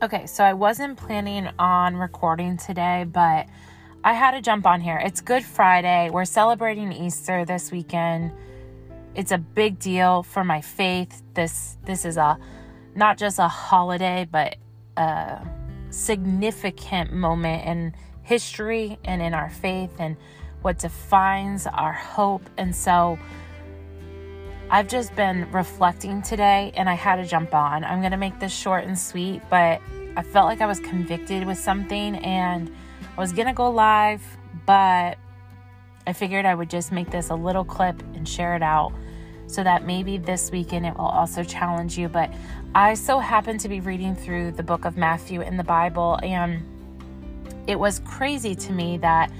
Okay, so I wasn't planning on recording today, but I had to jump on here. It's Good Friday. We're celebrating Easter this weekend. It's a big deal for my faith. This this is a not just a holiday, but a significant moment in history and in our faith and what defines our hope. And so I've just been reflecting today and I had to jump on. I'm going to make this short and sweet, but I felt like I was convicted with something and I was going to go live, but I figured I would just make this a little clip and share it out so that maybe this weekend it will also challenge you. But I so happened to be reading through the book of Matthew in the Bible, and it was crazy to me that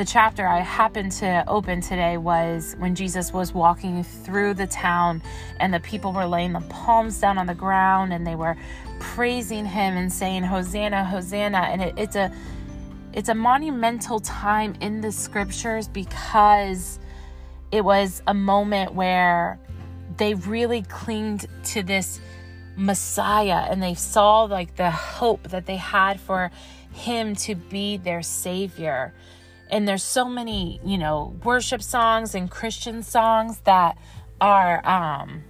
the chapter I happened to open today was when Jesus was walking through the town and the people were laying the palms down on the ground and they were praising him and saying hosanna hosanna. And it, it's a it's a monumental time in the scriptures because it was a moment where they really clinged to this Messiah and they saw like the hope that they had for him to be their savior and there's so many you know worship songs and christian songs that are um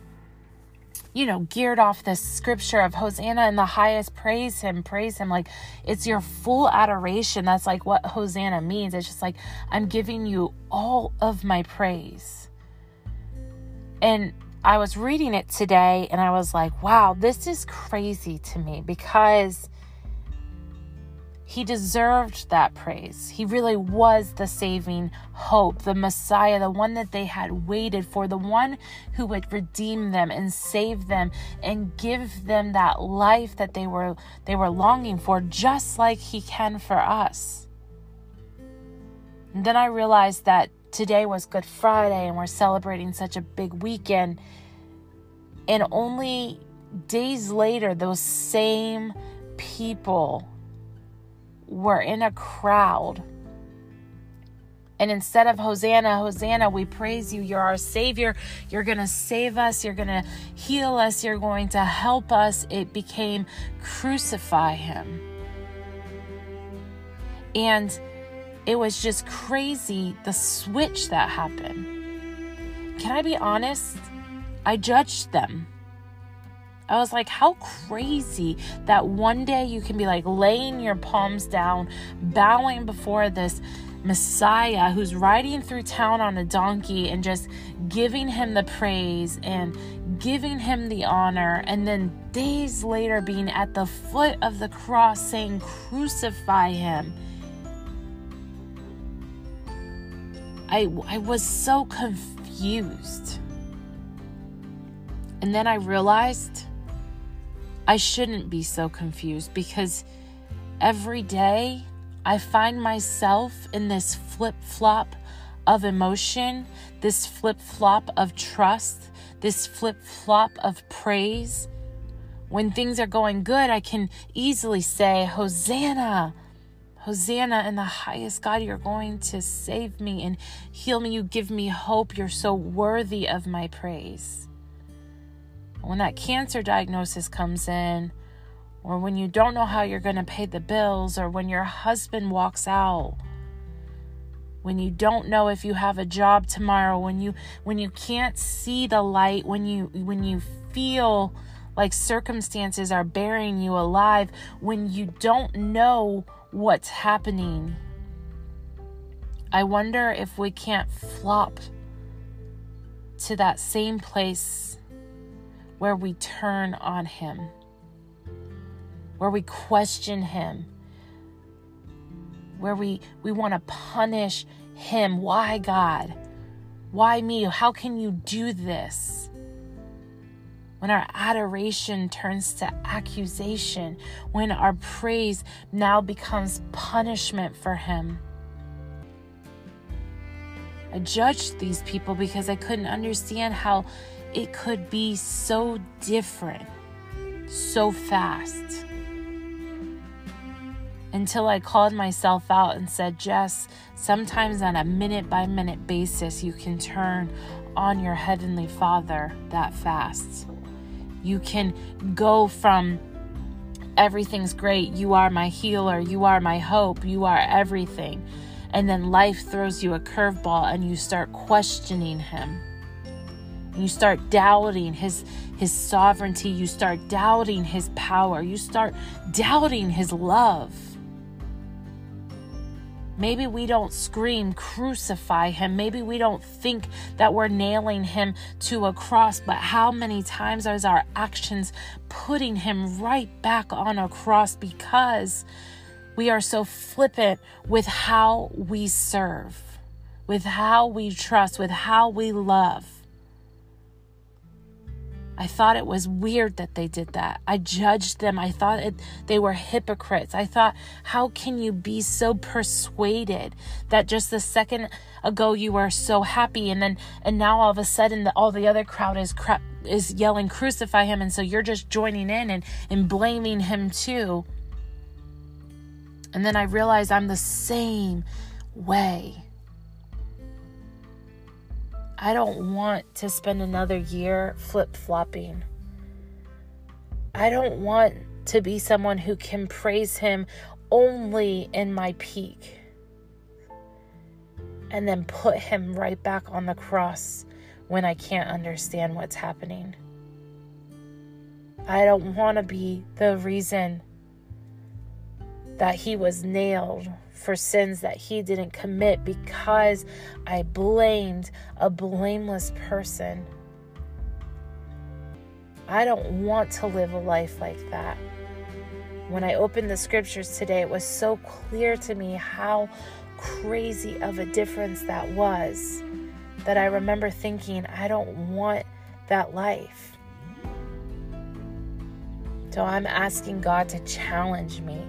you know geared off this scripture of hosanna in the highest praise him praise him. Like it's your full adoration. That's like what hosanna means. It's just like i'm giving you all of my praise. And i was reading it today and i was like wow this is crazy to me because he deserved that praise. He really was the saving hope, the Messiah, the one that they had waited for, the one who would redeem them and save them and give them that life that they were they were longing for just like he can for us. And then I realized that today was Good Friday and we're celebrating such a big weekend and only days later those same people were in a crowd. And instead of Hosanna, Hosanna, we praise you. You're our Savior. You're going to save us. You're going to heal us. You're going to help us. It became crucify him. And it was just crazy the switch that happened. Can I be honest? I judged them. I was like, how crazy that one day you can be like laying your palms down, bowing before this Messiah who's riding through town on a donkey and just giving him the praise and giving him the honor, and then days later being at the foot of the cross saying, Crucify him. I, I was so confused. And then I realized I shouldn't be so confused because every day I find myself in this flip flop of emotion, this flip flop of trust, this flip flop of praise. When things are going good, I can easily say, Hosanna, Hosanna in the highest God, you're going to save me and heal me. You give me hope. You're so worthy of my praise when that cancer diagnosis comes in, or when you don't know how you're going to pay the bills, or when your husband walks out, when you don't know if you have a job tomorrow, when you when you can't see the light, when you when you feel like circumstances are burying you alive, when you don't know what's happening. I wonder if we can't flop to that same place where we turn on Him, where we question Him, where we, we want to punish Him. Why, God? Why me? How can you do this? When our adoration turns to accusation, when our praise now becomes punishment for Him. I judged these people because I couldn't understand how it could be so different so fast. Until I called myself out and said, Jess, sometimes on a minute by minute basis, you can turn on your Heavenly Father that fast. You can go from everything's great. You are my healer. You are my hope. You are everything. And then life throws you a curveball and you start questioning him. You start doubting his his sovereignty, you start doubting his power, you start doubting his love. Maybe we don't scream, crucify him. Maybe we don't think that we're nailing him to a cross, but how many times are our actions putting him right back on a cross because we are so flippant with how we serve, with how we trust, with how we love? I thought it was weird that they did that. I judged them. I thought it, they were hypocrites. I thought, how can you be so persuaded that just a second ago you were so happy and then and now all of a sudden the, all the other crowd is crap is yelling crucify him and so you're just joining in and and blaming him too. And then I realized I'm the same way. I don't want to spend another year flip flopping. I don't want to be someone who can praise Him only in my peak and then put Him right back on the cross when I can't understand what's happening. I don't want to be the reason that He was nailed for sins that he didn't commit because I blamed a blameless person. I don't want to live a life like that. When I opened the scriptures today, it was so clear to me how crazy of a difference that was that I remember thinking, I don't want that life. So I'm asking God to challenge me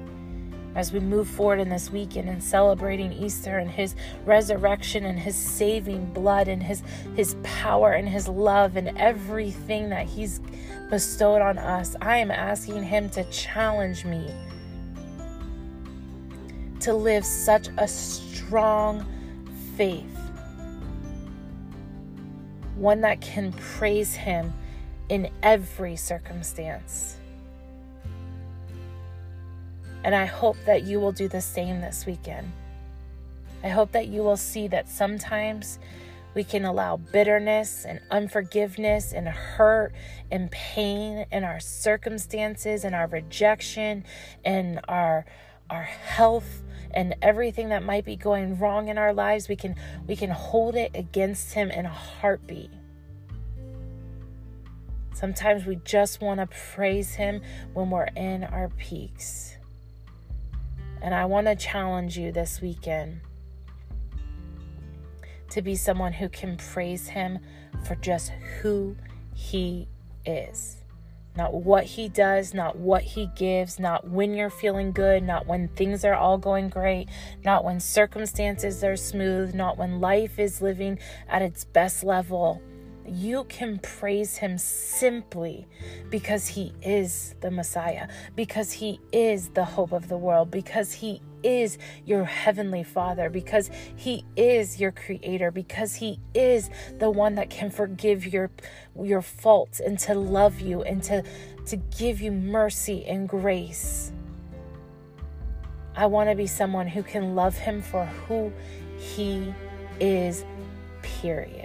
as we move forward in this weekend and celebrating Easter and his resurrection and his saving blood and his his power and his love and everything that he's bestowed on us. I am asking him to challenge me to live such a strong faith. One that can praise him in every circumstance. And I hope that you will do the same this weekend. I hope that you will see that sometimes we can allow bitterness and unforgiveness and hurt and pain in our circumstances and our rejection and our our health and everything that might be going wrong in our lives. We can we can hold it against him in a heartbeat. Sometimes we just want to praise him when we're in our peaks and I want to challenge you this weekend to be someone who can praise Him for just who He is. Not what He does, not what He gives, not when you're feeling good, not when things are all going great, not when circumstances are smooth, not when life is living at its best level you can praise him simply because he is the Messiah, because he is the hope of the world, because he is your heavenly father, because he is your creator, because he is the one that can forgive your your faults and to love you and to to give you mercy and grace. I want to be someone who can love him for who he is, period.